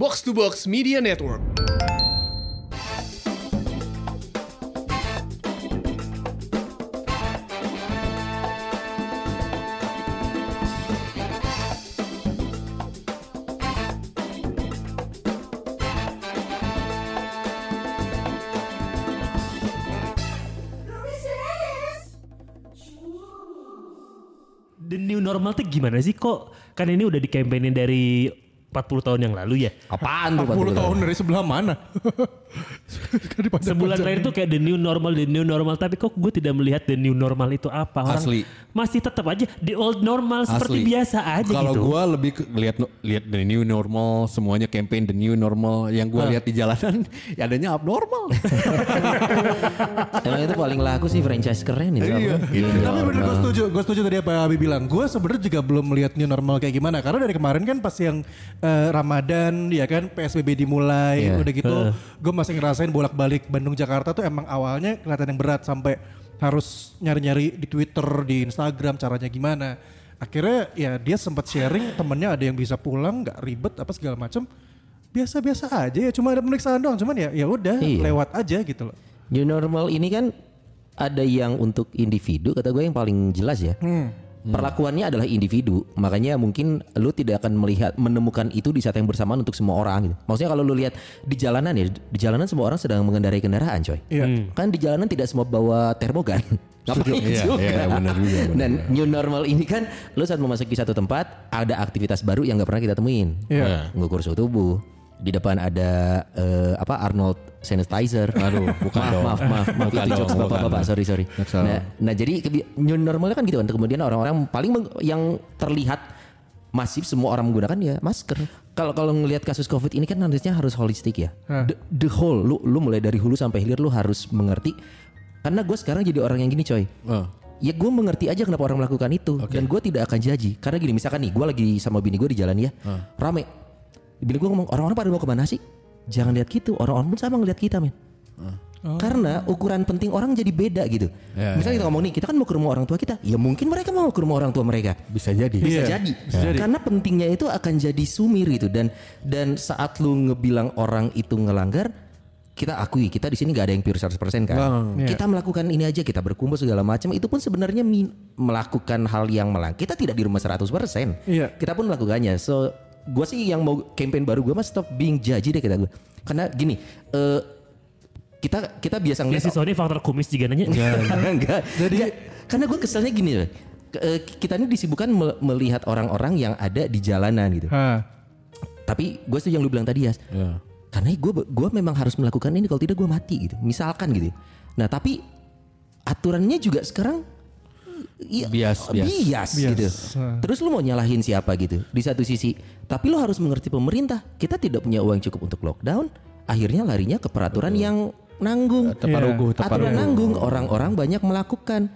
Box to Box Media Network. The new normal tuh gimana sih kok? Kan ini udah dikampanyein dari 40 tahun yang lalu ya. Apaan tuh 40 tahun dari sebelah mana? Kan. Sebulan terakhir tuh kayak the new normal, the new normal. Tapi kok gue tidak melihat the new normal itu apa. Orang Asli. masih tetap aja the old normal seperti Asli. biasa aja Kalau gitu. gue lebih lihat lihat the new normal, semuanya campaign the new normal. Yang gue lihat di jalanan, ya adanya abnormal. Emang itu paling laku sih franchise keren itu. Iya, gitu. Tapi bener gue setuju, gue setuju tadi apa Abi bilang. Gue sebenarnya juga belum melihat new normal kayak gimana. Karena dari kemarin kan pas yang eh, Ramadan, ya kan PSBB dimulai, Iya. udah gitu, gue masih ngerasain bolak-balik Bandung Jakarta tuh emang awalnya kelihatan yang berat sampai harus nyari-nyari di Twitter, di Instagram caranya gimana. Akhirnya ya dia sempat sharing temennya ada yang bisa pulang nggak ribet apa segala macam. Biasa-biasa aja ya, cuma ada pemeriksaan doang. Cuman ya ya udah Iya. lewat aja gitu loh. New normal ini kan ada yang untuk individu kata gue yang paling jelas ya. Perlakuannya adalah individu, makanya mungkin lu tidak akan melihat menemukan itu di saat yang bersamaan untuk semua orang gitu. Maksudnya kalau lu lihat di jalanan ya, di jalanan semua orang sedang mengendarai kendaraan, coy. Iya. Kan di jalanan tidak semua bawa termogan. Ngapain Iya, juga. iya, benar juga, benar Dan new normal ini kan lu saat memasuki satu tempat ada aktivitas baru yang nggak pernah kita temuin. Iya. Ngukur suhu tubuh. Di depan ada eh, apa Arnold sanitizer. Aduh, bukan maaf, dong. maaf, maaf, maaf, Bukan itu jokes bapak-bapak, sorry, sorry. Nah, nah, jadi new normalnya kan gitu kan. Kemudian orang-orang paling yang terlihat masif semua orang menggunakan ya masker. Kalau kalau ngelihat kasus covid ini kan harusnya harus holistik ya. The, the whole, lu lu mulai dari hulu sampai hilir lu harus mengerti. Karena gue sekarang jadi orang yang gini coy. Oh. Ya gue mengerti aja kenapa orang melakukan itu dan gue tidak akan jaji karena gini misalkan nih gue lagi sama bini gue di jalan ya rame bini gue ngomong orang-orang pada mau ke mana sih? Jangan lihat gitu orang-orang pun sama ngeliat kita men. Karena ukuran penting orang jadi beda gitu. Ya, misalnya kita ngomong nih kita kan mau ke rumah orang tua kita. Ya mungkin mereka mau ke rumah orang tua mereka. Bisa jadi. bisa Iya, jadi. bisa jadi. karena pentingnya itu akan jadi sumir gitu. Dan dan saat lu ngebilang orang itu ngelanggar kita akui kita di sini nggak ada yang pure 100% kan. Iya. kita melakukan ini aja kita berkumpul segala macam itu pun sebenarnya min- melakukan hal yang melang kita tidak di rumah 100% Iya. kita pun melakukannya. So gue sih yang mau campaign baru gue mas stop being judgy deh kita gue karena gini eh, kita kita biasa Ya ngeliat si Sony faktor kumis juga nanya. enggak. Jadi karena gue keselnya gini loh. Eh, Kita ini disibukkan me- melihat orang-orang yang ada di jalanan gitu. Hah. Tapi gue setuju yang lu bilang tadi ya. Ya. Karena gue gua memang harus melakukan ini kalau tidak gue mati gitu. Misalkan gitu. Nah tapi aturannya juga sekarang Bias, bias. bias, gitu. Terus lu mau nyalahin siapa gitu? Di satu sisi, tapi lu harus mengerti pemerintah. Kita tidak punya uang cukup untuk lockdown. Akhirnya larinya ke peraturan yang nanggung. Teparugu, Aturan teparugu. nanggung orang-orang banyak melakukan.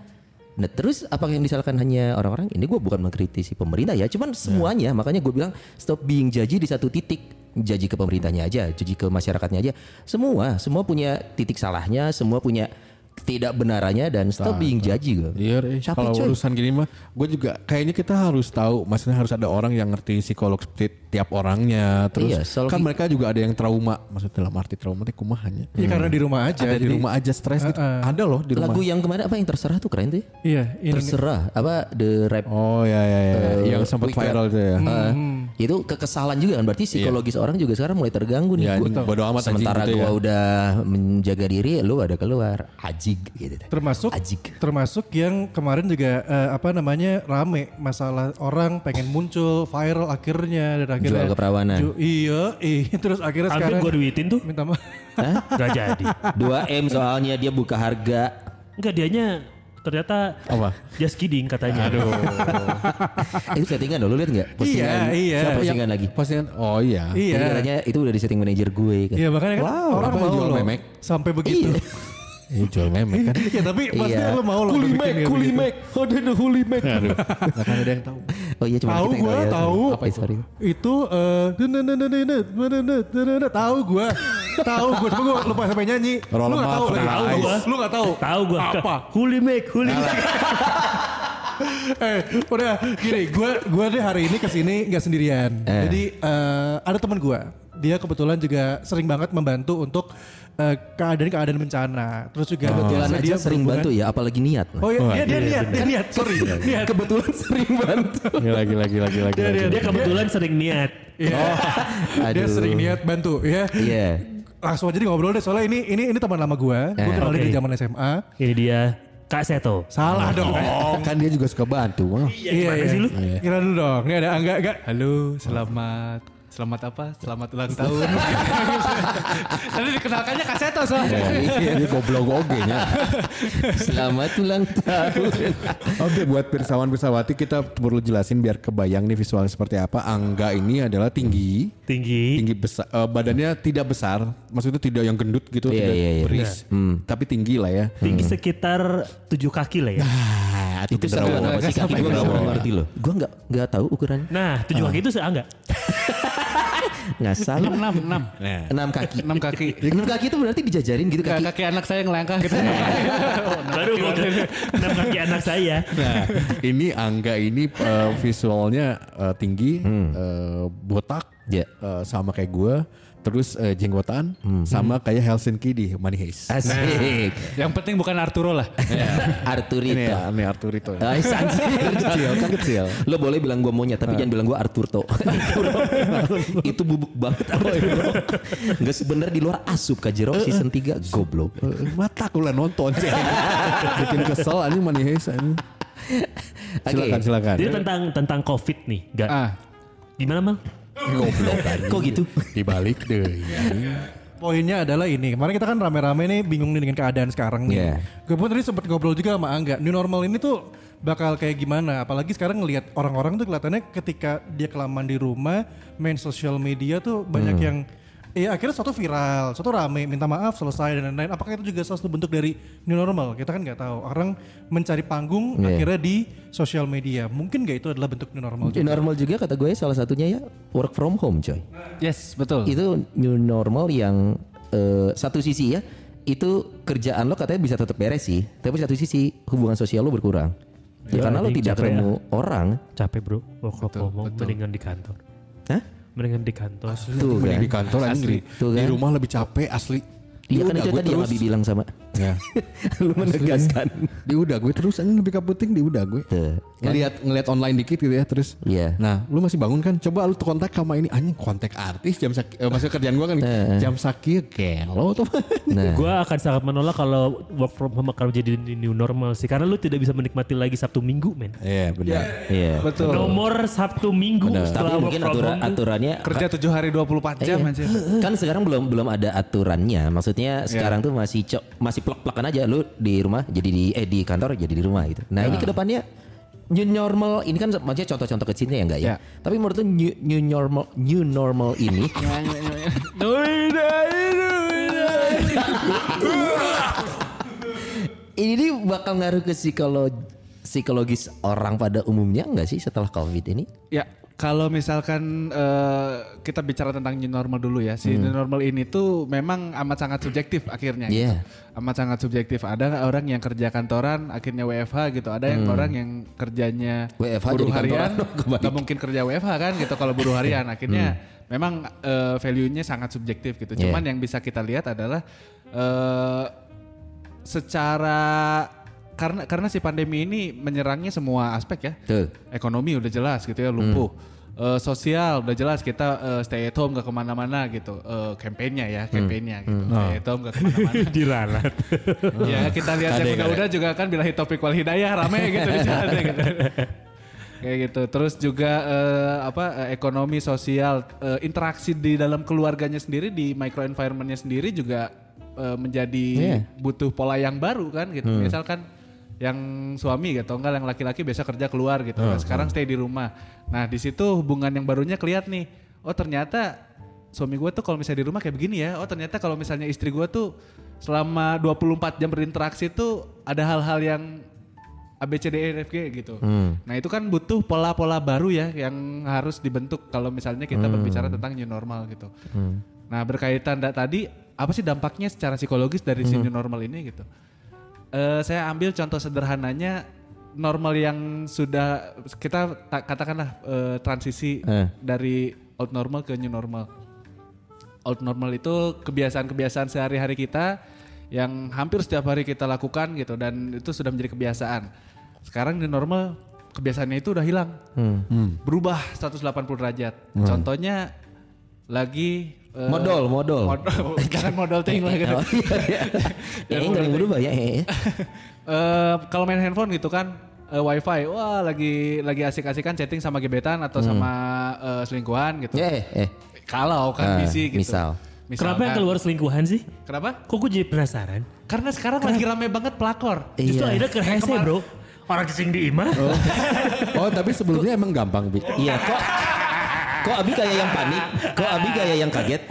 Nah terus apa yang disalahkan hanya orang-orang? Ini gue bukan mengkritisi pemerintah ya, cuman semuanya. Makanya gue bilang stop being judgy di satu titik. Jaji ke pemerintahnya aja, jaji ke masyarakatnya aja. Semua, semua punya titik salahnya, semua punya tidak benarannya dan stop being judgy gue. Iya, eh, Capek, kalau urusan gini mah, gue juga kayaknya kita harus tahu, maksudnya harus ada orang yang ngerti psikolog ti- tiap orangnya. Terus Iya, kan gi- mereka juga ada yang trauma, maksudnya dalam arti trauma itu kumahannya. Iya karena di rumah aja. Ada di rumah aja stres gitu. Ada loh di rumah. Lagu yang kemarin apa yang terserah tuh keren tuh. ya? Iya, ini Terserah apa the rap Oh ya ya ya, Eh, yang sempat viral itu ya. Eh, itu kekesalan juga kan berarti psikologis orang juga sekarang mulai terganggu nih. Ya, Gua- bodo amat Sementara gitu gua ya. udah menjaga diri, lu ada keluar ajig gitu. termasuk Ajik. termasuk yang kemarin juga eh, apa namanya rame masalah orang pengen muncul viral akhirnya dan akhirnya Jual keperawanan. Ju- iya, iya terus akhirnya Hampir sekarang gue duitin tuh. minta maaf. Hah? Gak jadi. 2 M soalnya dia buka harga. Enggak dianya ternyata Apa? just kidding katanya. Aduh. Eh, itu settingan loh, lu lihat nggak? Iya, iya. Siapa Yang- postingan lagi? Postingan, oh iya. Iya. Jadi katanya itu udah di setting manajer gue kan. Iya makanya kan Wow, orang mau jual memek? sampai begitu. Iya. Eh, jual memek kan. Iya tapi pasti Iya. lo mau begitu. ada the holy mac. Aduh, nggak kan ada yang tahu. Oh iya cuma Tahu kita yang gua, ya. tahu. Apa itu? Sorry. Itu eh tahu gua. Tahu gua, cuma gua lupa sampai nyanyi. Roll Lu nggak tahu lagi. Tahu gua. Lu nggak tahu. Tahu gue. Apa? Huli make, huli make. eh udah gini gue gue deh hari ini ke sini nggak sendirian Eh. jadi eh, ada teman gue dia kebetulan juga sering banget membantu untuk eh, keadaan-keadaan bencana. Terus juga Kebetulan biasa aja dia sering bantu ya, apalagi niat. Oh iya, dia, dia niat, dia niat, sorry. niat. Kebetulan sering bantu. Lagi lagi lagi lagi. lagi. Dia kebetulan sering niat. Iya. Dia Aduh. sering niat bantu ya. Iya. Langsung aja nih ngobrol deh soalnya ini ini ini teman lama gua. Gua Eh, kenal dia oke. di zaman SMA. Ini dia Kak Seto. Salah dong. kan dia juga suka bantu. Iya, gimana iya. sih lu? Kira dulu dong. Ini ada Angga, Angga. Halo, selamat selamat apa? Selamat ulang tahun. Tadi dikenalkannya Kaseto soalnya. Dia goblok oge nya. Selamat ulang tahun. Oke buat pirsawan pirsawati kita perlu jelasin biar kebayang nih visualnya seperti apa. Angga ini adalah tinggi, Tinggi. tinggi besar, eh, badannya tidak besar, maksudnya tidak yang gendut gitu, Iya, tidak iya, iya. beris, tapi tinggi lah ya. Tinggi sekitar 7 kaki lah ya. Ah, Itu sama berapa sih kaki gue nggak ngerti loh. Gue nggak nggak tahu ukurannya. Nah, 7 kaki itu seangga. Nggak salah. 6 6 Nah, Enam kaki. 6 kaki. Enam kaki itu berarti dijajarin gitu Kaki, kaki. anak saya ngelangkah gitu. Baru 6 kaki anak saya. Nah, ini Angga ini eh, visualnya eh, tinggi, eh, botak, Ya. eh, sama kayak gue, terus eh, jenggotan, sama kayak Helsinki di Money Heist. Asik. Yang penting bukan Arturo lah. Arturito. Ini ya, ini Arturito. Ay, anjir. kecil, kan kecil. Lo boleh bilang gue monyet tapi jangan bilang gue Arturto. itu bubuk banget Arturo. Enggak sebenernya di luar asup Kajero season 3 goblok. Eh, Mata aku lah nonton sih. Bikin kesel anjing Money Heist anjing. Silakan silakan. Jadi tentang tentang Covid nih, Gak. Ah, Gimana mal? Goblok. Kok gitu? Dibalik deh. Poinnya adalah ini. Kemarin kita kan rame-rame nih bingung nih dengan keadaan sekarang nih. Iya. Gue pun tadi sempat ngobrol juga sama Angga. New normal ini tuh bakal kayak gimana? Apalagi sekarang ngelihat orang-orang tuh kelihatannya ketika dia kelamaan di rumah, main sosial media tuh banyak Hmm. yang Iya akhirnya suatu viral, suatu rame, minta maaf, selesai dan lain-lain. Apakah itu juga salah satu bentuk dari new normal? Kita kan nggak tahu. Orang mencari panggung Iya. akhirnya di sosial media. Mungkin nggak itu adalah bentuk new normal? New normal juga kata gue salah satunya ya work from home coy. yes, betul. Itu new normal yang eh, satu sisi ya itu kerjaan lo katanya bisa tetap beres sih, tapi satu sisi hubungan sosial lo berkurang. Ya, karena lo tidak capek ketemu orang. Capek bro, work from home mendingan di kantor. Hah? Mendingan di kantor. Tuh Mending kan. di kantor di, Tuh di kan. rumah lebih capek asli. Iya kan itu gue tadi yang terus. Abi bilang sama. Ya. lu menegaskan. Di udah gue terus anjing lebih kaputing di udah gue. Tuh. Ngelihat ngelihat online dikit gitu ya terus. Iya. Nah, lu masih bangun kan? Coba lu kontak sama ini anjing kontak artis jam sak eh, maksudnya kerjaan gua kan jam sakit gelo tuh. Nah, Gue akan sangat menolak kalau work from home akan menjadi new normal sih. Karena lu tidak bisa menikmati lagi Sabtu Minggu men. Iya, benar. iya. Betul. Nomor Sabtu Minggu Tapi setelah work mungkin from aturan, home tuh- aturannya Kerja 7 hari 24 jam Iya. anjir. kan sekarang belum belum ada aturannya. Maksudnya sekarang tuh masih cok masih plek-plekan aja lu di rumah jadi di eh di kantor jadi di rumah gitu. Nah, ini ke depannya new normal ini kan maksudnya contoh-contoh kecilnya ya enggak ya. Ya. Tapi menurut lu new, new normal new normal ini ini nih bakal ngaruh ke psikolog psikologis orang pada umumnya enggak sih setelah covid ini? Ya, kalau misalkan eh, kita bicara tentang new normal dulu ya, si new normal ini tuh memang amat sangat subjektif akhirnya. gitu. Iya. Amat sangat subjektif. Ada orang yang kerja kantoran akhirnya WFH gitu. Ada yang orang yang kerjanya WFH buruh harian, nggak mungkin kerja WFH kan gitu. Kalau buruh harian akhirnya memang eh, value-nya sangat subjektif gitu. Iya. Cuman yang bisa kita lihat adalah eh, secara karena karena si pandemi ini menyerangnya semua aspek ya Tuh. ekonomi udah jelas gitu ya lumpuh. Eh, sosial udah jelas kita eh, stay at home gak ke mana-mana gitu. Eh, kampanyenya ya, kampanyenya gitu. Stay at home gak ke mana-mana. diralat. ya kita lihat yang udah-udah juga kan bilahi topik wal hidayah rame gitu di sana gitu. Kayak gitu. Terus juga eh, apa eh, ekonomi sosial eh, interaksi di dalam keluarganya sendiri di micro environmentnya sendiri juga eh, menjadi Iya. butuh pola yang baru kan gitu. Misalkan yang suami gitu, enggak yang laki-laki biasa kerja keluar gitu. Nah, sekarang stay di rumah. Nah, di situ hubungan yang barunya kelihatan nih. Oh, ternyata suami gue tuh kalau misalnya di rumah kayak begini ya. Oh, ternyata kalau misalnya istri gue tuh selama 24 jam berinteraksi tuh ada hal-hal yang ABCDEFG gitu. Nah, itu kan butuh pola-pola baru ya yang harus dibentuk kalau misalnya kita berbicara tentang new normal gitu. Nah, berkaitan da- tadi apa sih dampaknya secara psikologis dari si new normal ini gitu. Eh, saya ambil contoh sederhananya normal yang sudah kita ta- katakanlah eh, transisi Eh. dari old normal ke new normal. old normal itu kebiasaan-kebiasaan sehari-hari kita yang hampir setiap hari kita lakukan gitu dan itu sudah menjadi kebiasaan. Sekarang di normal kebiasaannya itu udah hilang. Berubah 180 derajat. Contohnya lagi eh, Modal, modal. modal jangan modal ting lah gitu. Oh, iya, iya. Eh, enggak yang berubah ya. eh. Kalau main handphone gitu kan eh, wifi wah lagi lagi asik-asikan chatting sama gebetan atau sama eh, selingkuhan gitu Eh, eh. kalau kan Ah, busy gitu misal. Kenapa yang Misalkan. keluar selingkuhan sih? kenapa Kok gue jadi penasaran? karena sekarang lagi rame banget pelakor Justru Iya. akhirnya ke hese bro. Orang cacing di imah. Oh tapi sebelumnya emang gampang. Iya kok Kok Abi kayak yang panik? Kok Abi kayak yang kaget?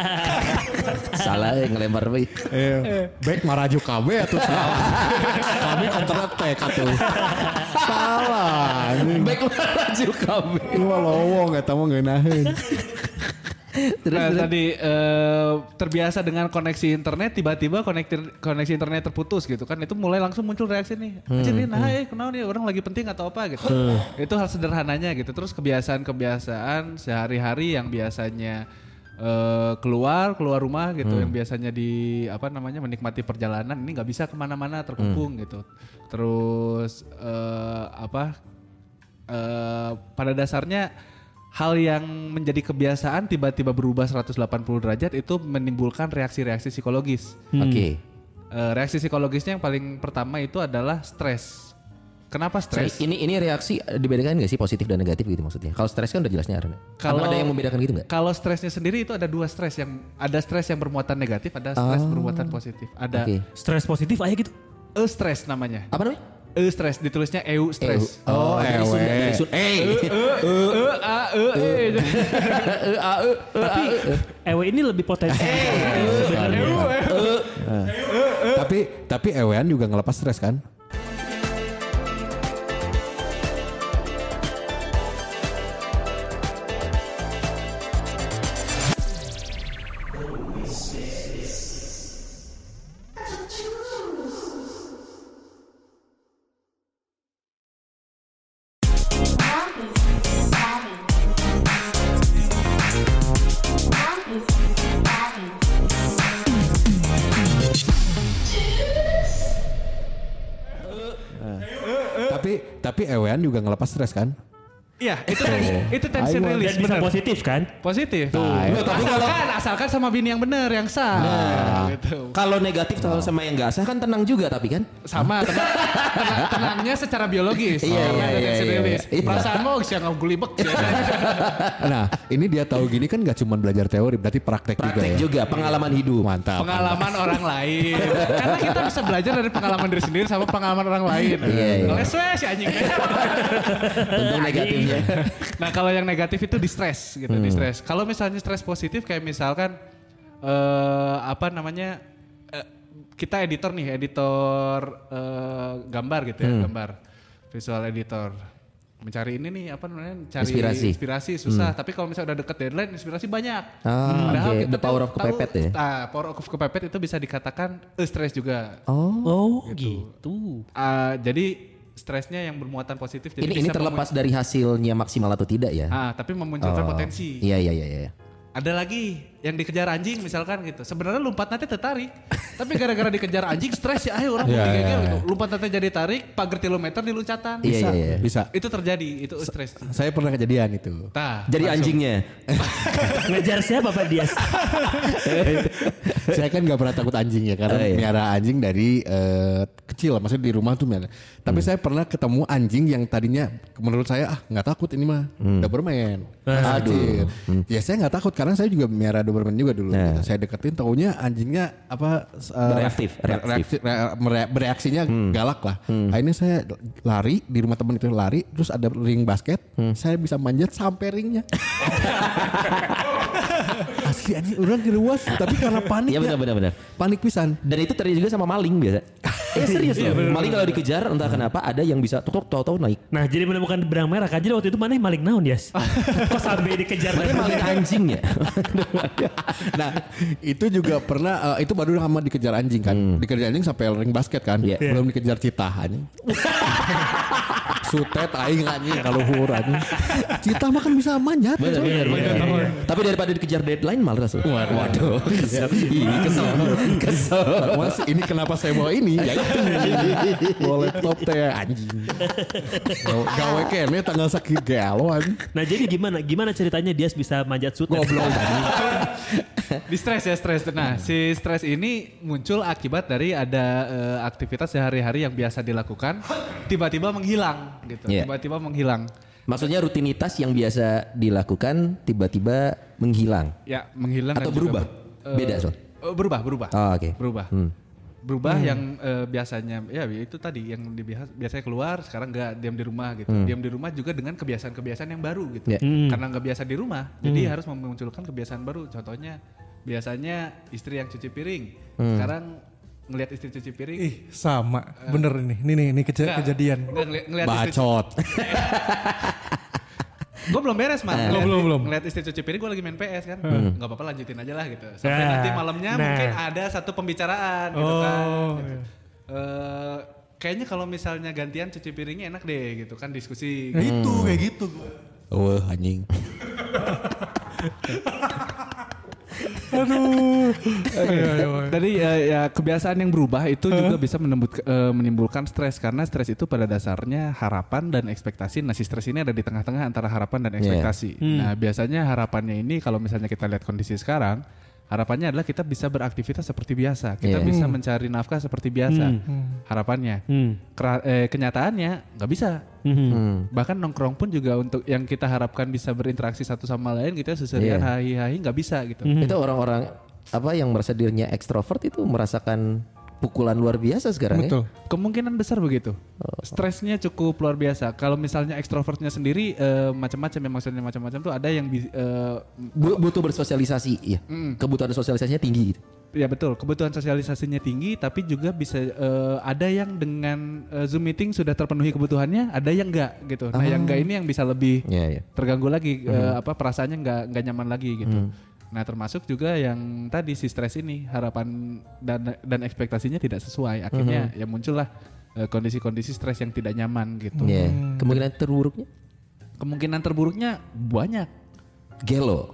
Salah eh, ngelempar Abi. Eh, baik maraju KB atau salah? Kami antara tek atau salah. Baik kami. Ini mah lowong eta mah ngeunaheun. Terus, nah, terus. tadi eh, terbiasa dengan koneksi internet tiba-tiba koneksi koneksi internet terputus gitu kan. Itu mulai langsung muncul reaksi nih. Anjir ini nah eh kenapa nih orang lagi penting atau apa? gitu. Itu hal sederhananya gitu. Terus kebiasaan-kebiasaan sehari-hari yang biasanya eh, keluar keluar rumah gitu yang biasanya di apa namanya menikmati perjalanan ini nggak bisa ke mana-mana terkungkung gitu. Terus eh, apa eh, pada dasarnya hal yang menjadi kebiasaan tiba-tiba berubah 180 derajat itu menimbulkan reaksi-reaksi psikologis. Oke. Eh, reaksi psikologisnya yang paling pertama itu adalah stres. Kenapa stres? ini ini reaksi eh, dibedakan nggak sih positif dan negatif gitu maksudnya? Kalau stres kan udah jelasnya Arna. Kalau ada yang membedakan gitu nggak? Kalau stresnya sendiri itu ada dua stres yang ada stres yang bermuatan negatif, ada stres bermuatan positif. Ada Oke. Stres positif aja gitu. e stres namanya. Apa namanya? E stres ditulisnya eu stres. Oh, dari Sunda, dari Sunda. Eh, E a e e. Tapi ewe ini lebih potensi. Sebenarnya. Tapi tapi ewean juga ngelepas stres kan? Juga ngelepas stres kan? Iya, itu itu tension release Dan bisa bener. positif kan? Positif. Nah, Loh, tapi asalkan, asalkan sama bini yang bener, yang sah. gitu. Kalau negatif kalau sama yang nggak sah kan tenang juga tapi kan? Sama, tenang, tenang- tenangnya secara biologis. Iya, iya, iya, iya, release. iya. Perasaan mau siang ngulibek. Nah ini dia tahu gini kan gak cuma belajar teori berarti praktek, Praktek juga ya. juga, pengalaman hidup. Mantap. pengalaman orang lain. Karena kita bisa belajar dari pengalaman diri sendiri sama pengalaman orang lain. Iya, iya. Ngeles we si anjing. Tentang negatifnya. nah kalau yang negatif itu di stres gitu, di stres. Kalau misalnya stres positif kayak misalkan eh apa namanya eh, kita editor nih, editor eh, gambar gitu ya, gambar visual editor. Mencari ini nih apa namanya? Cari Inspirasi. inspirasi susah, tapi kalau misalnya udah deket deadline inspirasi banyak. Ah, Padahal oke. kita The power of kepepet tahu- ya? Ah, power of kepepet itu bisa dikatakan eh, stres juga. Oh gitu. Ah, jadi stresnya yang bermuatan positif. Jadi Ini ini terlepas dari hasilnya maksimal atau tidak ya? ah, tapi memunculkan Oh. potensi. Iya iya iya iya. Ada lagi yang dikejar anjing misalkan gitu. Sebenarnya lompat nanti tertarik. tapi gara-gara dikejar anjing stres ya ayo orang Iya, digeger iya, gitu. Lompat nanti jadi tarik, pagar kilometer di loncatan. Iya iya iya. Bisa. Itu terjadi, itu stres. Saya pernah kejadian itu. Nah, Jadi langsung. anjingnya. Ngejar siapa Pak Dias? saya kan gak pernah takut anjing ya karena Oh, iya. miara anjing dari eh, kecil maksudnya di rumah tuh miara. Tapi Hmm. saya pernah ketemu anjing yang tadinya menurut saya ah nggak takut ini mah Hmm. Doberman. Pas kecil. Ya saya nggak takut karena saya juga miara Doberman juga dulu. Nah. Saya deketin taunya anjingnya apa eh, Bereaktif, reaktif. reaksi- re- bereaksinya Hmm. galak lah. Akhirnya saya lari di rumah teman itu lari terus ada ring basket. Hmm. Saya bisa manjat sampai ringnya. Asli anjing orang geruas tapi karena panik Iya ya. benar benar benar. Panik pisan. Dan itu terjadi juga sama maling biasa. Eh serius loh. Maling kalau dikejar entah kenapa ada yang bisa tok tok tahu naik. Nah jadi menemukan benang merah kan. Jadi waktu itu mana maling naon Dias? Kok sampai dikejar? Mana maling anjing ya? Nah, itu juga pernah eh, itu baru lama dikejar anjing kan. Dikejar anjing sampai ring basket kan. Iya. Belum dikejar citah anjing. Sutet aing anjing kalau luhur anjing. Cita mah kan bisa manjat. Bener, bener, bener. Tapi daripada dikejar deadline malas. Waduh. Ih, kesel. Kesel. Mas ini kenapa saya bawa ini? Ya itu. Bawa laptop teh anjing. Gawe- kene tanggal sakit galo anjing. Nah jadi gimana gimana ceritanya dia bisa manjat sutet? Goblok tadi. Di stres ya stres. Nah, si stres ini muncul akibat dari ada eh, aktivitas sehari-hari yang biasa dilakukan tiba-tiba menghilang gitu. Iya. Tiba-tiba menghilang. Maksudnya rutinitas yang biasa dilakukan tiba-tiba menghilang Ya, menghilang atau juga berubah? ber- eh, Beda, Sol. eh, berubah, berubah. Oh, oke. Berubah. Hmm. Berubah yang eh, biasanya ya itu tadi yang dibiasa biasanya keluar sekarang nggak diam di rumah gitu. Diam di rumah juga dengan kebiasaan-kebiasaan yang baru gitu. Hmm. Ya. Hmm. Karena nggak biasa di rumah, jadi harus memunculkan kebiasaan baru. Contohnya biasanya istri yang cuci piring. Hmm. Sekarang ngelihat istri cuci piring Ih sama, bener ini. Ini nih, ini keja- Nggak, kejadian. nggak, ngeli- ngelihat istri Bacot. Gue belum beres mah. Belum, belum, belum. Ngeliat istri cuci piring gue lagi main PS kan. Nggak apa-apa lanjutin aja lah gitu. Sampai Nah, nanti malamnya nah. mungkin ada satu pembicaraan gitu Oh, kan. gitu. iya. Eh, kayaknya kalau misalnya gantian cuci piringnya enak deh gitu kan diskusi. Gitu, kayak gitu. Wah anjing. Aduh. Ayo, ayo, ayo. Jadi ya, ya kebiasaan yang berubah itu juga bisa menembut- eh, menimbulkan stres karena stres itu pada dasarnya harapan dan ekspektasi. Nah si stres ini ada di tengah-tengah antara harapan dan ekspektasi. Nah biasanya harapannya ini kalau misalnya kita lihat kondisi sekarang, harapannya adalah kita bisa beraktivitas seperti biasa, kita Iya. bisa mencari nafkah seperti biasa. Harapannya, Hmm. Kera- eh, kenyataannya nggak bisa. Hmm. Bahkan nongkrong pun juga untuk yang kita harapkan bisa berinteraksi satu sama lain, kita seserian Iya. hahi-hahi nggak bisa gitu. Itu orang-orang apa yang merasa dirinya ekstrovert itu merasakan pukulan luar biasa sekarang Betul. Kemungkinan besar begitu. Stresnya cukup luar biasa. Kalau misalnya ekstrovertnya sendiri eh, macam-macam ya maksudnya macam-macam tuh ada yang ya. Bu- butuh bersosialisasi ya. Kebutuhan sosialisasinya tinggi gitu. ya betul kebutuhan sosialisasinya tinggi tapi juga bisa eh, ada yang dengan eh, Zoom meeting sudah terpenuhi kebutuhannya, ada yang enggak gitu. Nah, yang enggak ini yang bisa lebih Iya, iya. terganggu lagi eh, apa perasaannya nggak nggak nyaman lagi gitu. Nah termasuk juga yang tadi si stres ini harapan dan dan ekspektasinya tidak sesuai akhirnya ya muncullah eh, kondisi-kondisi stres yang tidak nyaman gitu. Iya. Kemungkinan terburuknya Kemungkinan terburuknya banyak. gelo.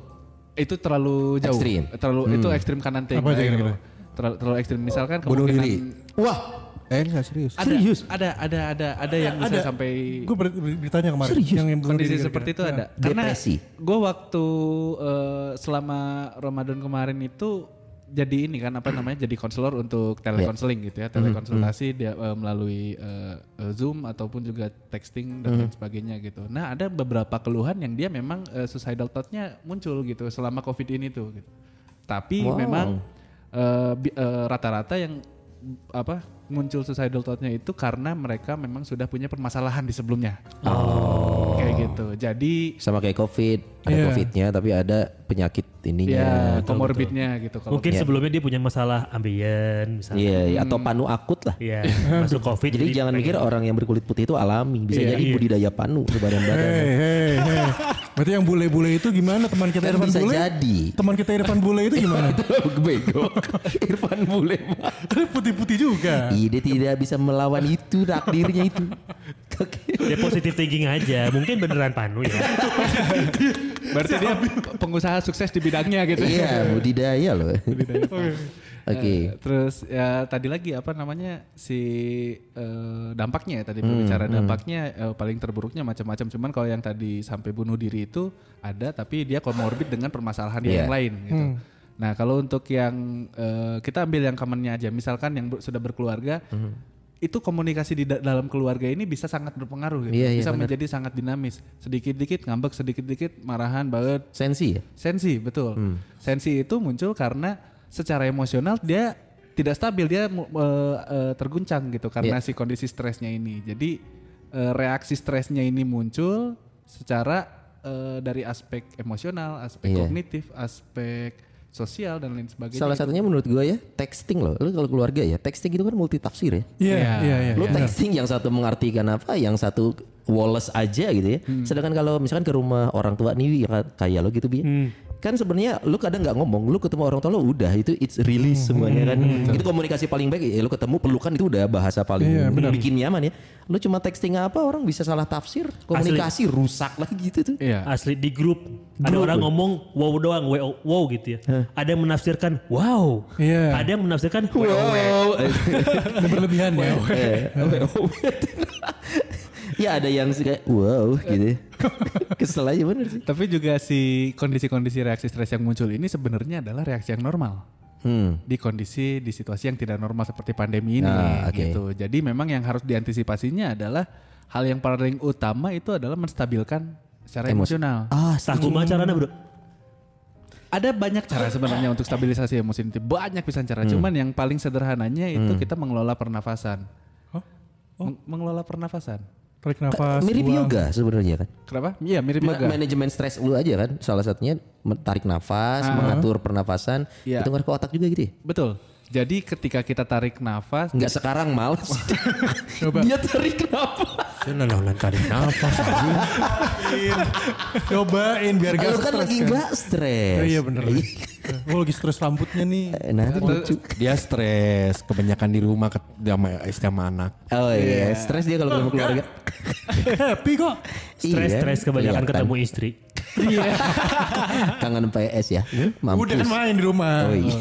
Itu terlalu jauh. Ekstrim. Terlalu itu ekstrim kanan. Apa aja kira-kira? Terlalu, terlalu ekstrim misalkan Bunuh kemungkinan diri. Wah. Eh enggak serius. ada, ada ada ada ada yang bisa sampai Gue beritanya kemarin. Serius? Yang yang kondisi diri seperti itu kira-kira. ada. Karena Depresi. gue waktu eh, selama Ramadan kemarin itu jadi ini kan apa namanya jadi konselor untuk telekonseling gitu ya telekonsultasi dia eh, melalui eh, Zoom ataupun juga texting dan lain sebagainya gitu. Nah ada beberapa keluhan yang dia memang eh, suicidal thought-nya muncul gitu selama covid ini tuh. Gitu. Tapi Wow. memang eh, bi- eh, rata-rata yang apa muncul suicidal thought-nya itu karena mereka memang sudah punya permasalahan di sebelumnya. Kayak gitu. Jadi Sama kayak COVID, ada Iya. COVID-nya tapi ada penyakit ininya. ya komorbidnya gitu kalau Mungkin sebelumnya dia punya masalah ambien misalnya. Iya, iya, atau panu akut lah. Iya, masuk covid. Jadi jangan mikir orang yang berkulit putih itu alami, bisa Iya, jadi iya. budidaya panu sebadan-badan. Hei, hei, hei. Berarti yang bule-bule itu gimana teman kita Kan Irfan bisa Bule? jadi. Teman kita Irfan Bule itu gimana? Bego. Irfan Bule putih-putih juga. Ide tidak bisa melawan itu takdirnya itu. Oke. Dia positif thinking aja. Mungkin beneran panu ya. berarti dia pengusaha sukses di bidangnya gitu. Iya, budidaya loh. Oke. Eh, terus ya tadi lagi apa namanya si eh, dampaknya ya tadi berbicara dampaknya eh, paling terburuknya macam-macam cuman kalau yang tadi sampai bunuh diri itu ada tapi dia komorbid dengan permasalahan Iya. yang lain gitu. Nah kalau untuk yang eh, kita ambil yang commonnya aja misalkan yang ber- sudah berkeluarga itu komunikasi di da- dalam keluarga ini bisa sangat berpengaruh gitu. Iya, iya, bisa benar. menjadi sangat dinamis. Sedikit-dikit ngambek, sedikit-dikit marahan banget, Sensi ya? Sensi, betul. Sensi itu muncul karena secara emosional dia tidak stabil, dia eh, eh, terguncang gitu karena si kondisi stresnya ini. Jadi eh, reaksi stresnya ini muncul secara eh, dari aspek emosional, aspek Iya. kognitif, aspek sosial dan lain sebagainya. Salah satunya menurut gue ya texting loh. Lu kalau keluarga ya texting itu kan multi tafsir ya. Iya, Iya. iya, iya. Lu texting yang satu mengartikan apa, yang satu Wallace aja gitu ya. Sedangkan kalau misalkan ke rumah orang tua nih yang kayak lo gitu bi, kan sebenarnya lu kadang nggak ngomong, lu ketemu orang tua lu udah itu it's release semuanya kan. Itu komunikasi paling baik ya lu ketemu pelukan itu udah bahasa paling bikin nyaman ya. Lu cuma texting apa orang bisa salah tafsir, komunikasi rusak lagi gitu tuh. Iya. Asli di grup ada orang ngomong wow doang, wow, wow gitu ya. Ada yang menafsirkan wow. Iya. Ada yang menafsirkan wow. Wow. Berlebihan ya. Ya ada yang suka wow gitu. Kesel aja bener sih. Tapi juga si kondisi-kondisi reaksi stres yang muncul ini sebenarnya adalah reaksi yang normal. Hmm. Di kondisi, di situasi yang tidak normal seperti pandemi ini Ah, oke. gitu. Jadi memang yang harus diantisipasinya adalah hal yang paling utama itu adalah menstabilkan secara Emosi. emosional. Ah, Tak kumaha carana bro. Ada banyak cara sebenarnya untuk stabilisasi emosi ini. Banyak pisan cara. Cuman yang paling sederhananya itu kita mengelola pernafasan. Meng- mengelola pernafasan. Tarik nafas. mirip buang. yoga sebenarnya kan. Kenapa? Iya mirip Ma- yoga. manajemen stres lu aja kan salah satunya tarik nafas, mengatur pernafasan, Iya. itu ngaruh ke otak juga gitu ya. Betul. Jadi ketika kita tarik nafas, Enggak sekarang males. Dia tarik nafas. Saya naon tarik nafas. Cobain biar gak Lu kan stres lagi kan. enggak stres. Oh, iya bener. Gue lagi stres rambutnya nih. Eh, Nah, itu lucu. Dia stres kebanyakan di rumah sama istri sama anak. Oh iya, stres dia kalau ketemu keluarga. Happy kok. Stres Iya, kebanyakan ketemu istri. Kangen PS ya. Mampus. Udah kan main di rumah. Oh iya.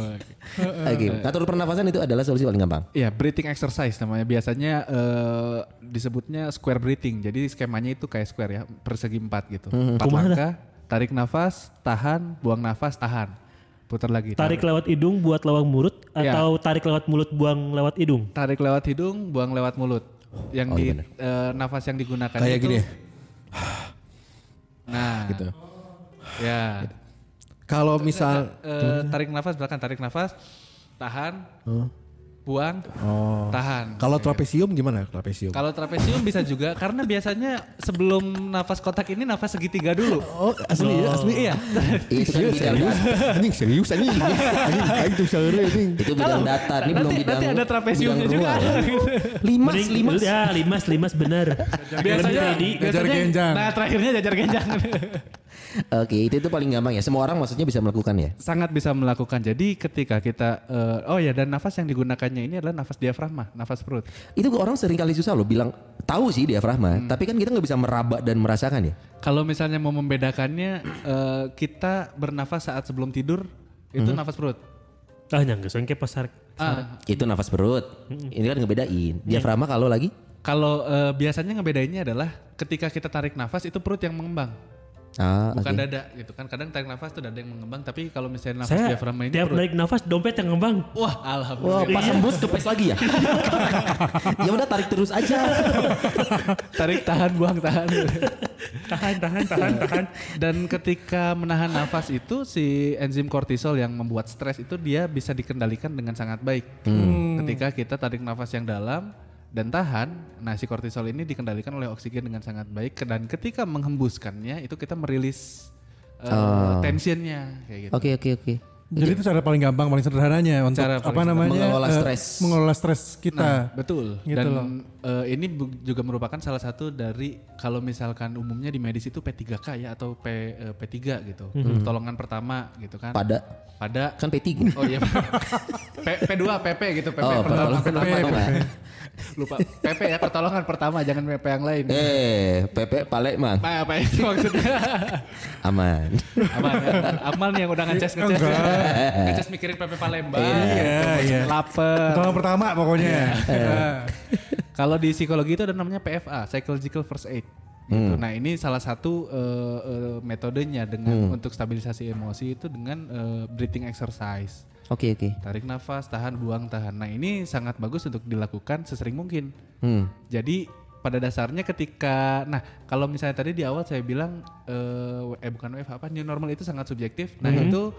Oke, ngatur pernafasan itu adalah solusi paling gampang. ya breathing exercise namanya. Biasanya eh, disebutnya square breathing. Jadi skemanya itu kayak square ya, persegi empat gitu. Empat dah? langkah, tarik nafas, tahan, buang nafas, tahan. Putar lagi. Tarik lewat hidung buat lewat mulut Ya. atau tarik lewat mulut buang lewat hidung. tarik lewat hidung, buang lewat mulut. Yang Oh, di iya eh, nafas yang digunakan Kayak itu. gini. Nah, Gitu. ya. Kalau misal Eh, tarik nafas belakang, tarik nafas, tahan, buang, tahan. kalau trapesium gimana trapesium? Kalau trapesium bisa juga karena biasanya sebelum nafas kotak ini nafas segitiga dulu. Oh asli ya asli Iya. Kan bidang data. anjing serius anjing. Anjing kayak itu sore anjing. Itu bidang data, ini belum bidang nanti ada trapesiumnya juga. ruang. Limas, Mending- limas. Ya limas limas bener. biasanya, biasanya- genjang. Nah terakhirnya jajar genjang. Oke, itu itu paling gampang ya. Semua orang maksudnya bisa melakukan ya. Sangat bisa melakukan. Jadi ketika kita, eh, oh ya dan nafas yang digunakannya ini adalah nafas diafragma, nafas perut. Itu orang sering kali susah loh bilang tahu sih diafragma, tapi kan kita nggak bisa meraba dan merasakan ya. Kalau misalnya mau membedakannya, eh, kita bernafas saat sebelum tidur itu nafas perut. Ah nyangga soalnya kayak pasar. Ah, Itu nafas perut. Ini kan ngebedain. Diafragma kalau lagi kalau eh, biasanya ngebedainnya adalah ketika kita tarik nafas itu perut yang mengembang. Ah, bukan oke. dada gitu kan kadang tarik nafas tuh dada yang mengembang tapi kalau misalnya nafas Saya diafragma ini tiap perut. narik nafas dompet yang ngembang. wah Wah, alhamdulillah pas hembus kepes lagi ya. ya udah tarik terus aja. tarik tahan buang tahan Tahan tahan tahan tahan. dan ketika menahan nafas itu si enzim kortisol yang membuat stres itu dia bisa dikendalikan dengan sangat baik ketika kita tarik nafas yang dalam dan tahan nah si kortisol ini dikendalikan oleh oksigen dengan sangat baik dan ketika menghembuskannya itu kita merilis uh, tensionnya kayak gitu Oke oke oke. Jadi itu cara paling gampang, paling sederhananya untuk Cara apa namanya Mengelola eh, stres. mengelola stres kita. Nah, betul. Gitu Dan loh. eh, ini juga merupakan salah satu dari kalau misalkan umumnya di medis itu P3K ya atau P eh, P3 gitu. Pertolongan pertama gitu kan. Pada Pada kan P3. Oh iya. P, P2 PP gitu, PP Oh, pertolongan pertolongan pertama. Lupa. PP ya pertolongan pertama, jangan PP yang lain. Eh, Pepe Palembang Apa, apa itu maksudnya? aman. Aman, ya? Aman yang udah ngeces ngeces. Ngeces mikirin PP Palembang. Iya, iya. Lapar. Pertolongan pertama pokoknya. Nah, Kalau di psikologi itu ada namanya PFA, psychological first aid. Gitu. Nah ini salah satu eh, eh, metodenya dengan untuk stabilisasi emosi itu dengan eh, breathing exercise. Oke oke. Tarik nafas, tahan, buang, tahan. Nah ini sangat bagus untuk dilakukan sesering mungkin. Hmm. Jadi pada dasarnya ketika, nah kalau misalnya tadi di awal saya bilang, eh, eh bukan WFH apa, new normal itu sangat subjektif. Nah itu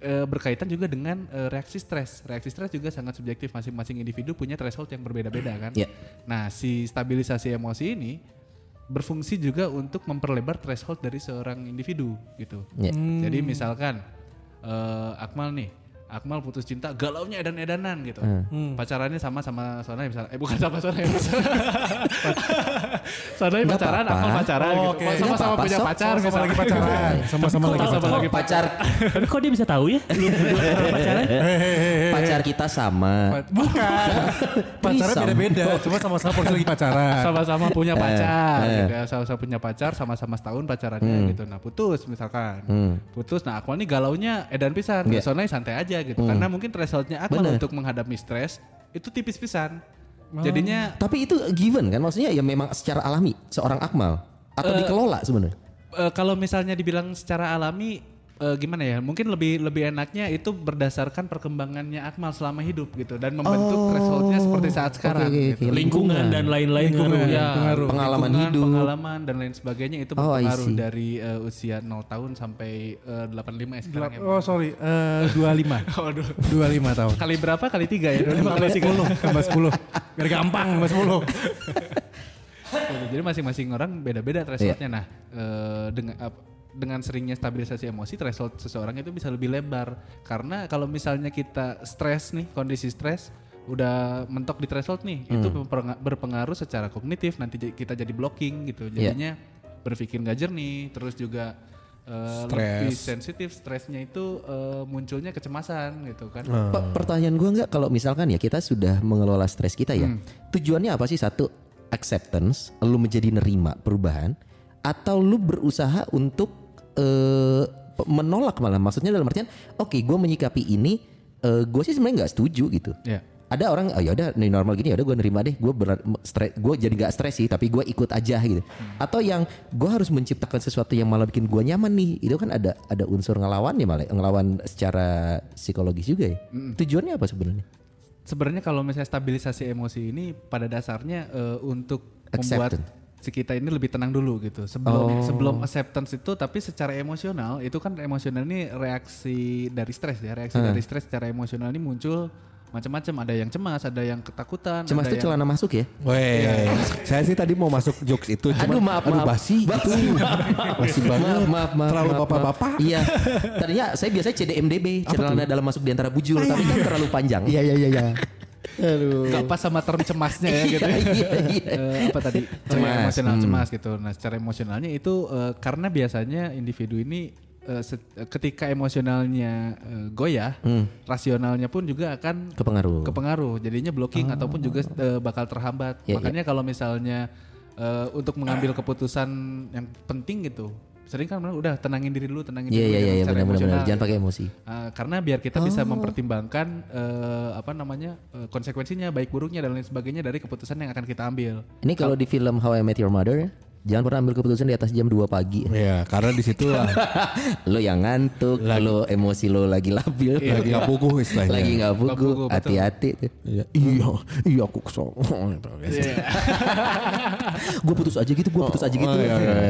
eh, berkaitan juga dengan eh, reaksi stres. Reaksi stres juga sangat subjektif. Masing-masing individu punya threshold yang berbeda-beda kan. Ya. Nah si stabilisasi emosi ini berfungsi juga untuk memperlebar threshold dari seorang individu gitu. Ya. Jadi misalkan eh, Akmal nih, Akmal putus cinta, galaunya edan-edanan gitu. Hmm. Pacarannya sama sama Sonai misalnya. Eh bukan sama Sonai. Sonai Nggak pacaran, apa-apa. Akmal pacaran Oh, gitu. oke. Sama-sama punya sok. pacar Sama-sama lagi pacaran. Sama-sama lagi Sama-sama pacaran. lagi pacar Tapi kok dia bisa tahu ya? Pacaran? pacar kita sama. Bukan. Pacarnya Threesome. beda-beda. Cuma sama-sama posisi lagi pacaran. sama-sama punya pacar eh. gitu ya. sama-sama punya pacar sama-sama setahun pacarannya gitu nah putus misalkan putus nah Akmal nih galaunya edan pisan Iya. Sonai santai aja gitu karena mungkin thresholdnya Akmal Bener. untuk menghadapi stres itu tipis pisan jadinya Tapi itu given kan? Maksudnya ya memang secara alami seorang Akmal atau dikelola sebenarnya. eh, kalau misalnya dibilang secara alami eh, gimana ya mungkin lebih lebih enaknya itu berdasarkan perkembangannya Akmal selama hidup gitu dan membentuk thresholdnya seperti saat sekarang oke, gitu. oke. Lingkungan dan lain-lain ngaruh ya. Ya, Pengalaman lingkungan, hidup. pengalaman dan lain sebagainya itu Oh, berpengaruh dari eh, usia 0 tahun sampai eh, 85 ya sekarang ya. Oh sorry, eh, 25. Waduh. 25 tahun. Kali berapa? Kali tiga ya? Tambah 10, tambah 10. Biar gampang, tambah 10. Jadi masing-masing orang beda-beda thresholdnya. Nah, eh, dengan ap- dengan seringnya stabilisasi emosi, threshold seseorang itu bisa lebih lebar. Karena kalau misalnya kita stres nih, kondisi stres, udah mentok di threshold nih, itu berpenga- berpengaruh secara kognitif. Nanti kita jadi blocking gitu. Jadinya berpikir nggak jernih, terus juga eh, lebih sensitif. Stresnya itu eh, munculnya kecemasan gitu kan. Pe- pertanyaan gue nggak kalau misalkan ya kita sudah mengelola stres kita ya, tujuannya apa sih satu acceptance, lu menjadi nerima perubahan, atau lu berusaha untuk eh, pe- menolak malah, maksudnya dalam artian, oke gue menyikapi ini, gue sih sebenarnya nggak setuju gitu. Ya. Ada orang, oh ya udah nih normal gini, ya udah gue nerima deh, gue gue jadi nggak stres sih, tapi gue ikut aja gitu. Atau yang gue harus menciptakan sesuatu yang malah bikin gue nyaman nih, itu kan ada ada unsur ngelawan ya malah, ngelawan secara psikologis juga ya. Tujuannya apa sebenarnya? Sebenarnya kalau misalnya stabilisasi emosi ini pada dasarnya eh, untuk membuat Acceptance. Si kita ini lebih tenang dulu gitu. Sebelum sebelum acceptance itu tapi secara emosional itu kan emosional ini reaksi dari stres ya. Reaksi dari stres secara emosional ini muncul macam-macam. Ada yang cemas, ada yang ketakutan, Cemas ada itu yang celana masuk ya? Weh, saya sih tadi mau masuk jokes itu, Aduh cuman maaf aduh, maaf. basi gitu. Basi banget. Maaf maaf maaf. Terlalu maaf, bapak-bapak. maaf. Iya. Tadinya saya biasanya CDMDB, celana dalam masuk di antara bujur, tapi kan terlalu panjang. Iya iya iya iya. Aduh. nggak pas sama term cemasnya ya gitu. ya. Iya, iya. Eh, apa tadi Cemas. cemas emosional cemas gitu. Nah, secara emosionalnya itu eh, karena biasanya individu ini eh, se- ketika emosionalnya eh, goyah, rasionalnya pun juga akan Kepengaruh. kepengaruh. Jadinya blocking ataupun juga bakal terhambat. Ya, Makanya kalau misalnya eh, untuk mengambil keputusan yang penting gitu, sering kan udah tenangin diri dulu, tenangin Iya diri iya dulu jangan secara benar benar emosional." jangan pakai emosi. Uh, karena biar kita bisa mempertimbangkan uh, apa namanya uh, konsekuensinya baik buruknya dan lain sebagainya dari keputusan yang akan kita ambil. Ini kalau di film How I Met Your Mother, jangan pernah ambil keputusan di atas jam 2 pagi. Iya, karena di situ lah lo yang ngantuk, lo emosi lo lagi labil, lagi nggak puguh istilahnya. lagi nggak betul. hati-hati tuh. Iya, iya, iya aku kesel. gue putus aja gitu, gue putus aja gitu.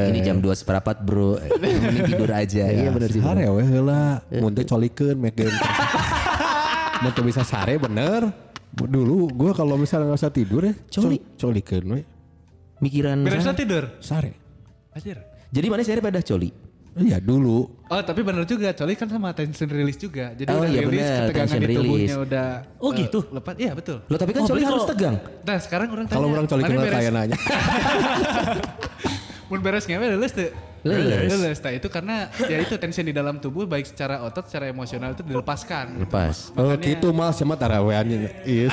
Ini jam 2 seperempat bro, Mending tidur aja. Iya benar sih. Sare we heula, mun teh colikeun meken. Mun teu bisa sare bener. Dulu gua kalau misalnya nggak usah tidur ya, Coli. col- colikeun we. Mikiran. Beresnya tidur. Sare. Anjir. Jadi mana saya pada coli? Iya dulu. Oh tapi benar juga, Coli kan sama tension release juga. Jadi Oh, udah iya rilis, benar, ketegangan tension di tubuhnya release. udah Oh, uh, gitu? lepas. Iya betul. Lo tapi kan Oh, coli harus kalau- tegang. Nah sekarang orang tanya. Kalau orang coli kenal beres- kayak nanya. Mun beres ngewe lulus tuh. Lulus. Lulus. Nah itu karena ya itu tension di dalam tubuh baik secara otot, secara emosional itu dilepaskan. Lepas. Oh Makanya- gitu mal sama taraweannya. Iya.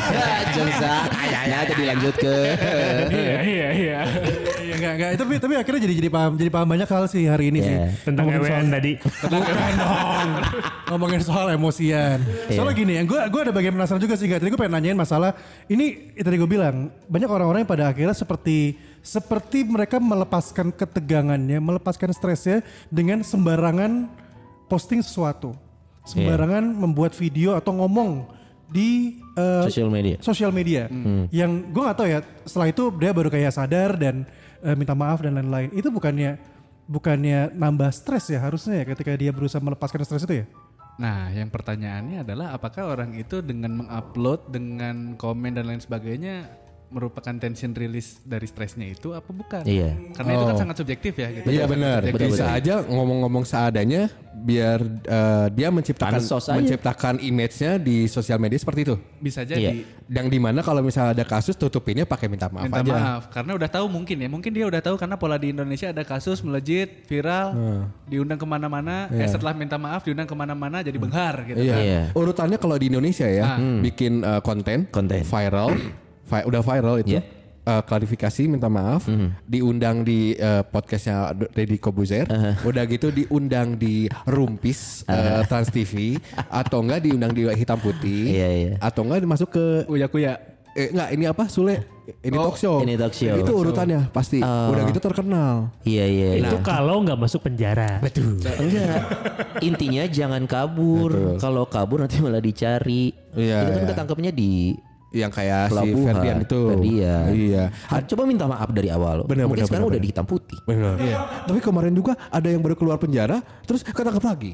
Jengsa. Nah itu dilanjut ke. Iya iya iya. Iya enggak enggak tapi tapi akhirnya jadi jadi paham jadi paham banyak hal sih hari ini Iya. sih. Tentang Ngomongin EWN soal- tadi. Bukan dong. Ngomongin soal emosian. Soalnya gini, yang gue gue ada bagian penasaran juga sih. Gak? Tadi gue pengen nanyain masalah ini tadi gue bilang banyak orang-orang yang pada akhirnya seperti seperti mereka melepaskan ketegangannya, melepaskan stresnya dengan sembarangan posting sesuatu, sembarangan membuat video atau ngomong di eh, Social media. sosial media yang gue gak tahu ya setelah itu dia baru kayak sadar dan eh, minta maaf dan lain-lain. Itu bukannya bukannya nambah stres ya harusnya ya ketika dia berusaha melepaskan stres itu ya? Nah, yang pertanyaannya adalah apakah orang itu dengan mengupload, dengan komen dan lain sebagainya merupakan tension release dari stresnya itu apa bukan? Iya. Karena itu kan sangat subjektif ya gitu. Iya benar. Bisa aja ngomong-ngomong seadanya biar eh, dia menciptakan menciptakan image-nya di sosial media seperti itu. Bisa Iya. jadi Yang di mana kalau misalnya ada kasus tutupinnya pakai minta maaf minta aja. maaf karena udah tahu mungkin ya mungkin dia udah tahu karena pola di Indonesia ada kasus melejit viral diundang ke mana-mana eh setelah minta maaf diundang ke mana-mana jadi benghar gitu Iya. kan. Iya. Urutannya kalau di Indonesia ya, bikin eh, konten, Konten. viral, vi- udah viral itu. Iya. eh, klarifikasi minta maaf diundang di eh, podcastnya Deddy Kobuzer udah gitu diundang di Rumpis eh, Trans TV atau enggak diundang di Hitam Putih Iya, iya. atau enggak masuk ke Uya kuya. eh enggak ini apa Sule ini Oh, talk show ini talk show. itu urutannya pasti udah gitu terkenal Iya iya. iya. Itu kalau nggak masuk penjara. betul Enggak. Intinya jangan kabur. Kalau kabur nanti malah dicari. Iya, itu kan iya. ketangkepnya di yang kayak si pelabuhan. Ferdian itu Ferdian. iya Ah, Coba minta maaf dari awal. Benar, Mungkin benar, sekarang benar, udah di hitam putih. Benar. Tapi kemarin juga ada yang baru keluar penjara, terus ketangkep lagi.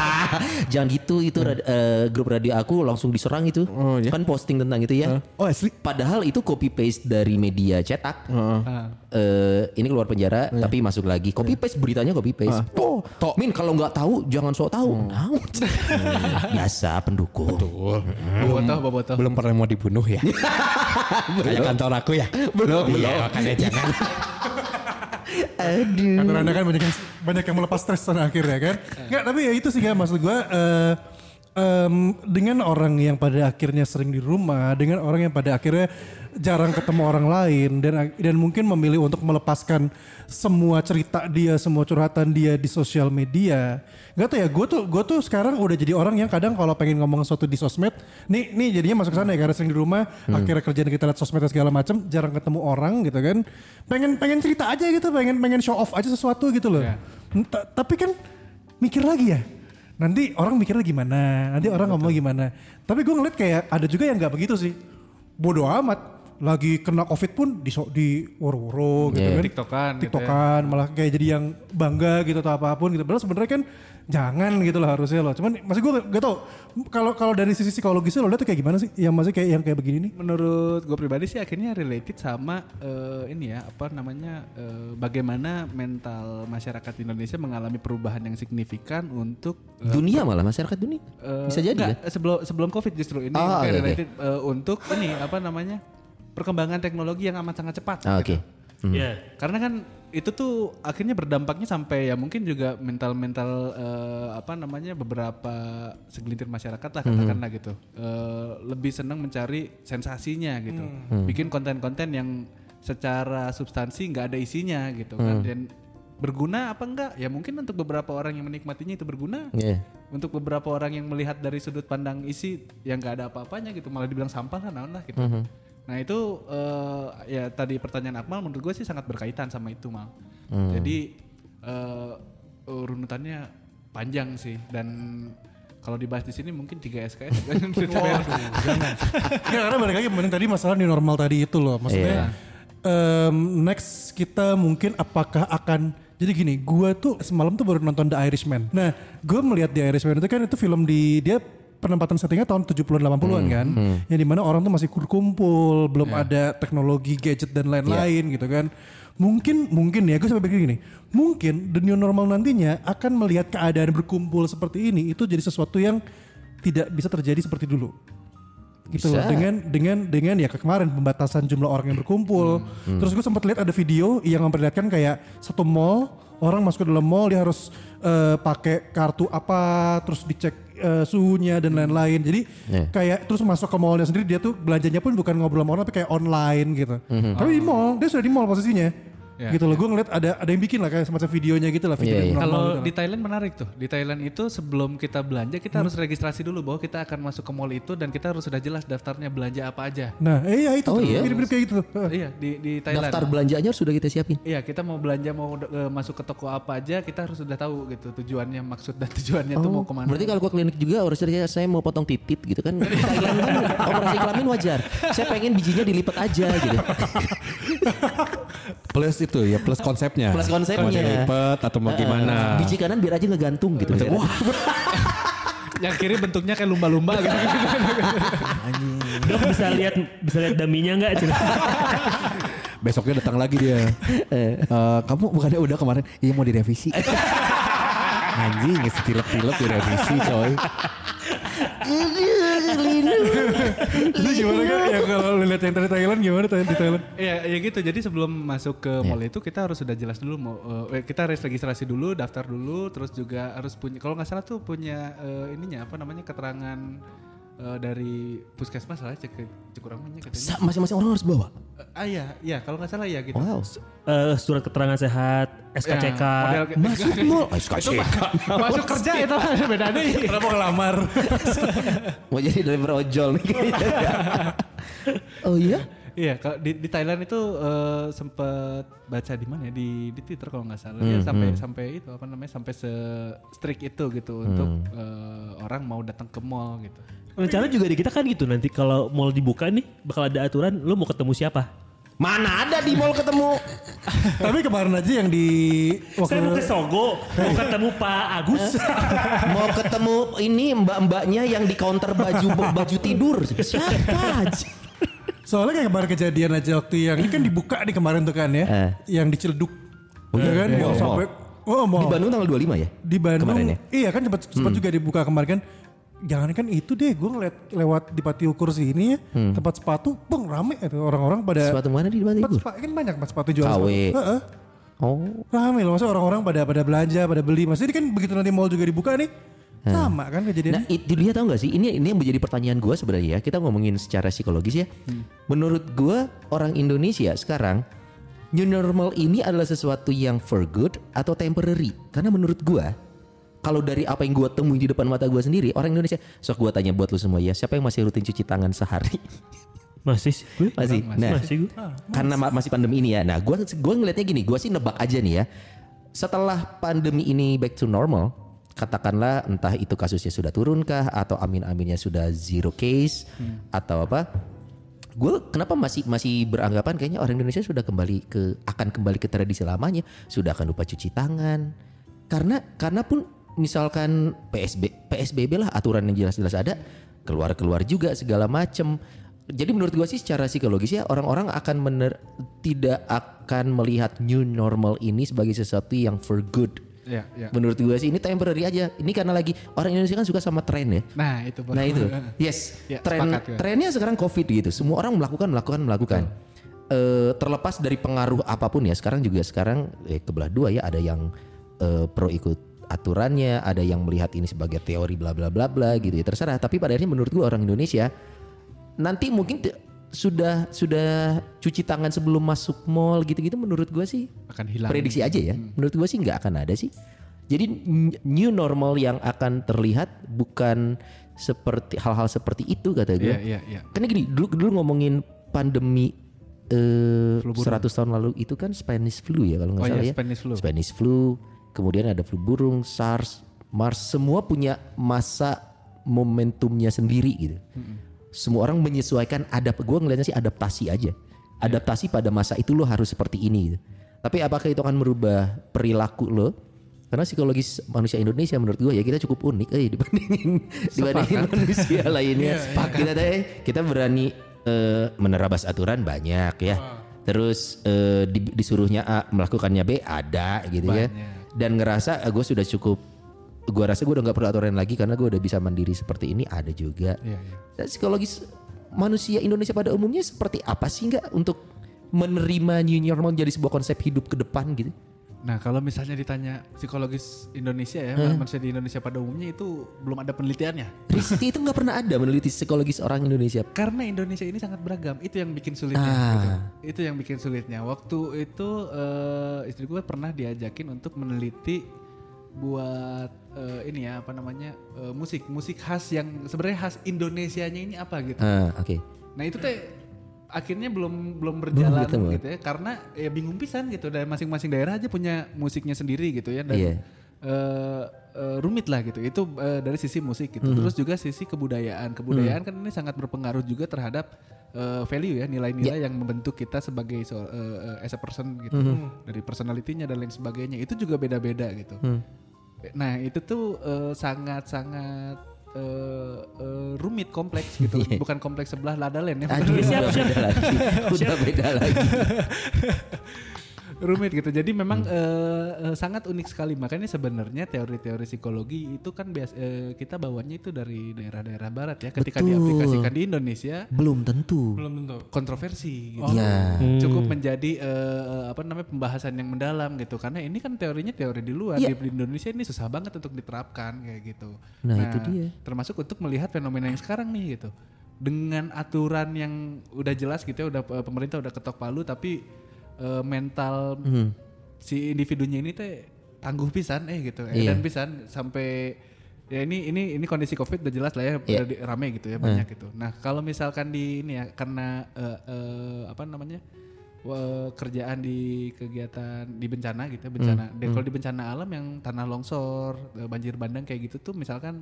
Jangan gitu itu rad- eh, grup radio aku langsung diserang itu. Oh, iya? Kan posting tentang itu ya. Oh asli? Padahal itu copy paste dari media cetak. Ah. Eh, ini keluar penjara Iya. tapi masuk lagi. Copy paste beritanya copy paste. Oh, Tok. Min kalau nggak tahu jangan sok tahu. Hmm. Tahu. Biasa pendukung. Bobotoh, bobotoh. Belum pernah mau dibunuh ya? Kayak kantor aku ya? Belum, belum. Makanya jangan. Aduh. Kantor anda kan banyak yang, banyak yang melepas stres pada akhirnya kan. Enggak tapi ya itu sih kan maksud gue. eh, em, dengan orang yang pada akhirnya sering di rumah, dengan orang yang pada akhirnya jarang ketemu orang lain dan dan mungkin memilih untuk melepaskan semua cerita dia, semua curhatan dia di sosial media. Gak tau ya, gue tuh gue tuh sekarang udah jadi orang yang kadang kalau pengen ngomong sesuatu di sosmed, nih nih jadinya masuk ke sana ya karena sering di rumah, akhirnya kerjaan kita lihat sosmed dan segala macam, jarang ketemu orang gitu kan. Pengen pengen cerita aja gitu, pengen pengen show off aja sesuatu gitu loh. Ta- Tapi kan mikir lagi ya. Nanti orang mikirnya gimana, nanti orang ngomong gimana. Tapi gue ngeliat kayak ada juga yang nggak begitu sih. Bodoh amat. Lagi kena covid pun di di woro-woro gitu Iya. kan. Tiktokan gitu ya. Tiktokan malah kayak jadi yang bangga gitu atau apa pun gitu. Padahal sebenarnya kan jangan gitu lah harusnya loh. Cuman masih gue gak tau kalau kalau dari sisi psikologisnya lo lihat tuh kayak gimana sih? Yang masih kayak yang kayak begini nih? Menurut gue pribadi sih akhirnya related sama eh, ini ya apa namanya eh, bagaimana mental masyarakat Indonesia mengalami perubahan yang signifikan untuk eh, Dunia malah masyarakat dunia. eh, Bisa jadi enggak, kan? sebelum sebelum covid justru ini Oh, kayak oke, oke. related eh, untuk ini apa namanya perkembangan teknologi yang amat sangat cepat. Ah, gitu. Oke. Iya. Karena kan itu tuh akhirnya berdampaknya sampai ya mungkin juga mental-mental eh, apa namanya beberapa segelintir masyarakat lah katakanlah gitu. Eh, lebih senang mencari sensasinya gitu, bikin konten-konten yang secara substansi nggak ada isinya gitu kan. Dan berguna apa enggak? Ya mungkin untuk beberapa orang yang menikmatinya itu berguna. Iya. untuk beberapa orang yang melihat dari sudut pandang isi yang nggak ada apa-apanya gitu malah dibilang sampah lah naon lah gitu nah itu eh, ya tadi pertanyaan Akmal menurut gue sih sangat berkaitan sama itu mal. Jadi eh, runutannya panjang sih dan kalau dibahas di sini mungkin 3 SKS Ya karena balik lagi mending tadi masalah new normal tadi itu loh. Maksudnya em, next kita mungkin apakah akan jadi gini, gua tuh semalam tuh baru nonton The Irishman. Nah, gue melihat The Irishman itu kan itu film di dia penempatan settingnya tahun 70-an 80-an kan. Yang di mana orang tuh masih kumpul, belum ada teknologi gadget dan lain-lain gitu kan. Mungkin mungkin ya gue sampai pikir gini, mungkin the new normal nantinya akan melihat keadaan berkumpul seperti ini itu jadi sesuatu yang tidak bisa terjadi seperti dulu. Gitu loh. Dengan dengan dengan ya kemarin pembatasan jumlah orang yang berkumpul. Terus gue sempat lihat ada video yang memperlihatkan kayak satu mall orang masuk ke dalam mall dia harus eh, pakai kartu apa terus dicek eh, suhunya dan lain-lain. Jadi Yeah. kayak terus masuk ke mallnya sendiri dia tuh belanjanya pun bukan ngobrol sama orang tapi kayak online gitu. Tapi di mall dia sudah di mall posisinya Ya, gitu loh gue ngeliat ada ada yang bikin lah kayak semacam videonya gitu lah video yang iya. normal Kalau gitu di Thailand menarik tuh. Di Thailand itu sebelum kita belanja kita harus registrasi dulu bahwa kita akan masuk ke mall itu dan kita harus sudah jelas daftarnya belanja apa aja. nah iya itu Oh tuh iya? mirip-mirip kayak gitu iya di di Thailand. Daftar belanjanya sudah kita siapin. Iya kita mau belanja mau eh, masuk ke toko apa aja kita harus sudah tahu gitu tujuannya maksud dan tujuannya tuh mau ke mana. Oh, Berarti kalau gua klinik juga harus saya, saya mau potong titit gitu kan. Thailand kan operasi kelamin wajar. Saya pengen bijinya dilipat aja gitu. Plus itu ya, plus konsepnya. Plus konsepnya. Konsep lipat atau mau gimana. Biji kanan biar aja ngegantung gitu. Wah. yang kiri bentuknya kayak lumba-lumba gitu. Dok bisa lihat bisa lihat daminya nggak? Besoknya datang lagi dia. Eh, kamu bukannya udah kemarin? Iya mau direvisi. Anjing, setilep-tilep direvisi coy. Itu gimana kan? Yang kalau lu lihat yang tadi Thailand gimana di Thailand? Iya, ya gitu. Jadi sebelum masuk ke mall itu kita harus sudah jelas dulu mau eh, kita harus registrasi dulu, daftar dulu, terus juga harus punya kalau nggak salah tuh punya eh, ininya apa namanya keterangan eh, dari puskesmas lah cek cekurangannya katanya. Masing-masing orang harus bawa. Eh, ah iya, iya kalau nggak salah ya gitu. Wow. Eh, surat keterangan sehat, SKCK. Ya, model Masuk mall. SKCK. masuk kerja itu beda deh. Kenapa ngelamar? Mau jadi driver ojol nih kayaknya. oh iya? Iya, kalau di, di Thailand itu eh, sempet baca di mana ya di di Twitter kalau nggak salah ya sampai sampai itu apa namanya sampai se strict itu gitu untuk eh, orang mau datang ke mall gitu. Rencana juga di kita kan gitu nanti kalau mall dibuka nih bakal ada aturan lu mau ketemu siapa? Mana ada di mall ketemu? Tapi kemarin aja yang di waktu Saya mau ke Sogo, mau ketemu Pak Agus. Mau ketemu ini mbak-mbaknya yang di counter baju baju tidur. Siapa aja? Soalnya kayak kemarin kejadian aja waktu yang ini kan dibuka nih kemarin tuh kan ya. Eh. Yang di Ciledug. Oh iya, Ya kan? iya, Mau iya. sampai Oh, mau. Di Bandung tanggal 25 ya? Di Bandung. Kemarin ya? Iya kan sempat sempat juga dibuka kemarin kan. Jangan kan itu deh gue ngeliat lewat di patio kursi ini ya. Tempat sepatu, bang rame itu orang-orang pada. Sepatu mana di? Tempat sepatu kan banyak tempat sepatu jual KW. sepatu. Oh. Rame loh, maksudnya orang-orang pada pada belanja, pada beli. Maksudnya ini kan begitu nanti mall juga dibuka nih, sama kan Nah, kejadiannya. itu dia tahu gak sih? Ini ini yang menjadi pertanyaan gue sebenarnya ya. Kita ngomongin secara psikologis ya. Menurut gue orang Indonesia sekarang new normal ini adalah sesuatu yang for good atau temporary. Karena menurut gue kalau dari apa yang gue temui di depan mata gue sendiri, orang Indonesia. Sok gue tanya buat lu semua ya, siapa yang masih rutin cuci tangan sehari? Masih sih gue. masih. Nah, Masih gue. karena ma- masih pandemi ini ya. Nah, gua gua ngelihatnya gini, gua sih nebak aja nih ya. Setelah pandemi ini back to normal, katakanlah entah itu kasusnya sudah turunkah atau amin-aminnya sudah zero case atau apa? Gue kenapa masih masih beranggapan kayaknya orang Indonesia sudah kembali ke akan kembali ke tradisi lamanya, sudah akan lupa cuci tangan. Karena karena pun misalkan PSB PSBB lah aturan yang jelas-jelas ada, keluar-keluar juga segala macem. Jadi menurut gua sih secara psikologis ya orang-orang akan mener, tidak akan melihat new normal ini sebagai sesuatu yang for good. Iya, iya. Menurut gua sih ini temporary aja. Ini karena lagi orang Indonesia kan suka sama tren ya. Nah, itu. Nah itu, yes, Ya, tren sepakat gue. trennya sekarang covid gitu. Semua orang melakukan, melakukan, melakukan. Eh, terlepas dari pengaruh apa pun ya. Sekarang juga sekarang eh, kebelah dua ya. Ada yang eh, pro ikut aturannya, ada yang melihat ini sebagai teori bla bla bla bla gitu ya. Terserah. Tapi pada akhirnya menurut gua orang Indonesia nanti mungkin sudah sudah cuci tangan sebelum masuk mall gitu-gitu. Menurut gua sih akan hilang. prediksi aja ya. Menurut gue sih nggak akan ada sih. Jadi new normal yang akan terlihat bukan seperti hal-hal seperti itu kata gue. Iya, iya, iya. Karena gini, dulu dulu ngomongin pandemi eh 100 tahun lalu itu kan Spanish flu ya kalau nggak Oh salah iya, ya. Spanish flu. Spanish flu, kemudian ada flu burung, SARS, MERS, semua punya masa momentumnya sendiri gitu. Semua orang menyesuaikan adap gue ngeliatnya sih adaptasi aja. Adaptasi pada masa itu lo harus seperti ini gitu. Tapi apakah itu akan merubah perilaku lo? Karena psikologis manusia Indonesia menurut gue ya kita cukup unik eh dibandingin dibandingin manusia lainnya. kita teh kita berani eh, menerabas aturan banyak ya. Terus eh, di- disuruhnya A melakukannya B ada gitu ya. Dan ngerasa gue sudah cukup gue rasa gue udah nggak perlu aturan lagi karena gue udah bisa mandiri seperti ini ada juga. Iya, iya. Dan psikologis manusia Indonesia pada umumnya seperti apa sih nggak untuk menerima new normal jadi sebuah konsep hidup ke depan gitu? Nah, kalau misalnya ditanya psikologis Indonesia ya, manusia di Indonesia pada umumnya itu belum ada penelitiannya. Risti itu nggak pernah ada meneliti psikologis orang Indonesia. Karena Indonesia ini sangat beragam, itu yang bikin sulitnya. Ah. gitu. Itu yang bikin sulitnya. Waktu itu eh, istri gue pernah diajakin untuk meneliti buat eh, ini ya apa namanya eh, musik musik khas yang sebenarnya khas Indonesianya ini apa gitu. Ah, oke. Nah itu teh akhirnya belum belum berjalan ketemu. gitu ya. Karena ya bingung pisan gitu. Dan masing-masing daerah aja punya musiknya sendiri gitu ya. Dan Iya. eh, eh, rumit lah gitu. Itu eh, dari sisi musik gitu. Terus juga sisi kebudayaan. Kebudayaan kan ini sangat berpengaruh juga terhadap eh, value ya. Nilai-nilai yang membentuk kita sebagai so, eh, as a person gitu. Dari personalitinya dan lain sebagainya. Itu juga beda-beda gitu. Nah itu tuh sangat-sangat eh, eh, rumit kompleks gitu, bukan kompleks sebelah Ladalen ya. Aduh, siap, udah siap. beda lagi. Udah beda lagi. rumit gitu. Jadi memang eh, eh, sangat unik sekali. Makanya sebenarnya teori-teori psikologi itu kan bias, eh, kita bawanya itu dari daerah-daerah barat ya. Ketika Betul. diaplikasikan di Indonesia Belum tentu. Belum tentu. kontroversi gitu. Iya. Cukup menjadi eh, apa namanya pembahasan yang mendalam gitu. Karena ini kan teorinya teori di luar. Iya. Di, di Indonesia ini susah banget untuk diterapkan kayak gitu. Nah, itu dia. Termasuk untuk melihat fenomena yang sekarang nih gitu. Dengan aturan yang udah jelas gitu ya, udah pemerintah udah ketok palu tapi eh, mental Hmm. si individunya ini teh tangguh pisan eh gitu. Iya. Dan pisan sampai ya ini ini ini kondisi covid udah jelas lah ya Iya. udah di- rame gitu ya banyak gitu. Nah kalau misalkan di ini ya karena eh, eh, apa namanya kerjaan di kegiatan di bencana gitu ya bencana. Hmm. Dan kalau di bencana alam yang tanah longsor, eh, banjir bandang kayak gitu tuh misalkan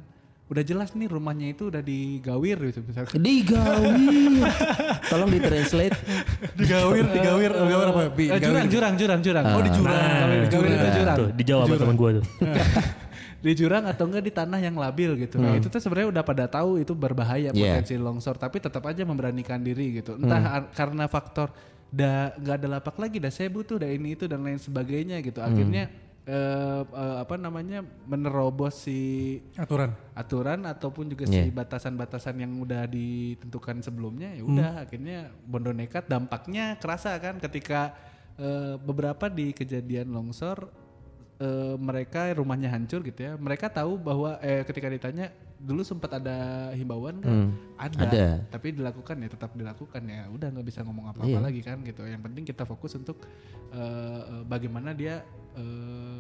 udah jelas nih rumahnya itu udah digawir gitu misalkan. Digawir. Tolong ditranslate. Digawir, digawir, digawir apa? Bi, Eh, jurang, digawir. jurang, jurang, jurang. Oh, di jurang. Digawir itu jurang. Tuh, di Jawa sama teman gue tuh. di jurang atau enggak di tanah yang labil gitu. Nah, itu tuh sebenarnya udah pada tahu itu berbahaya Yeah. potensi longsor, tapi tetap aja memberanikan diri gitu. Entah ar- karena faktor dah nggak ada lapak lagi, dah saya butuh, dah ini itu dan lain sebagainya gitu. Akhirnya eh, eh, apa namanya menerobos si Aturan. aturan ataupun juga Yeah. si batasan-batasan yang udah ditentukan sebelumnya ya udah akhirnya bondo nekat dampaknya kerasa kan ketika eh, beberapa di kejadian longsor eh, mereka rumahnya hancur gitu ya mereka tahu bahwa eh, ketika ditanya dulu sempat ada himbauan kan? Ada, ada. tapi dilakukan ya tetap dilakukan ya. Udah nggak bisa ngomong apa-apa lagi kan gitu. Yang penting kita fokus untuk eh, bagaimana dia eh,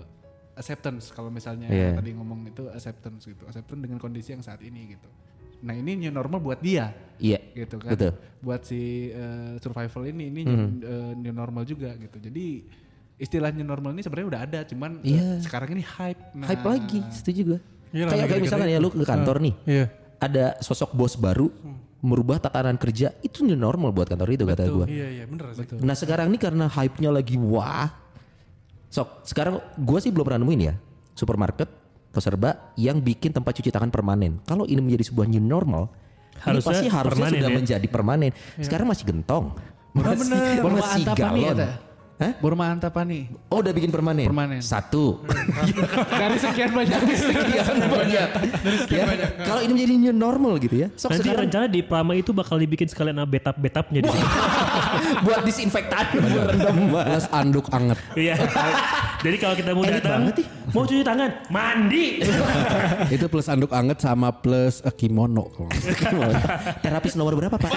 acceptance. Kalau misalnya Iya. tadi ngomong itu acceptance gitu. Acceptance dengan kondisi yang saat ini gitu. Nah ini new normal buat dia. Iya. gitu kan. Betul. buat si eh, survival ini ini new, eh, new normal juga gitu. Jadi istilah new normal ini sebenarnya udah ada cuman eh, Iya. sekarang ini hype. Nah, Hype lagi, setuju gue. Iya lah, kayak kayak misalkan ya lu ke kantor nih, Iya. ada sosok bos baru merubah tatanan kerja itu new normal buat kantor itu kata gue. Iya, iya, bener sih. Nah sekarang ini karena hype-nya lagi wah. Sok, sekarang gue sih belum pernah nemuin ya supermarket atau serba yang bikin tempat cuci tangan permanen. Kalau ini menjadi sebuah new normal, Harusnya ini pasti harusnya sudah ya. menjadi permanen. Sekarang masih gentong. Masih, Burma masih ya galon. Hah? Burma Antapani Oh udah bikin permanen? Permanen. Satu. dari sekian banyak Sekian banyak. Ya, Kalau ini menjadi new normal gitu ya. Sok Nanti sekarang rencana di Prama itu bakal dibikin sekalian betap-betapnya di sini. buat disinfektan berendam. Plus anduk anget. Iya. Jadi kalau kita mau Elit datang, banget nih. mau cuci tangan, mandi. Itu plus anduk anget sama plus eh, kimono. Terapis nomor berapa pak?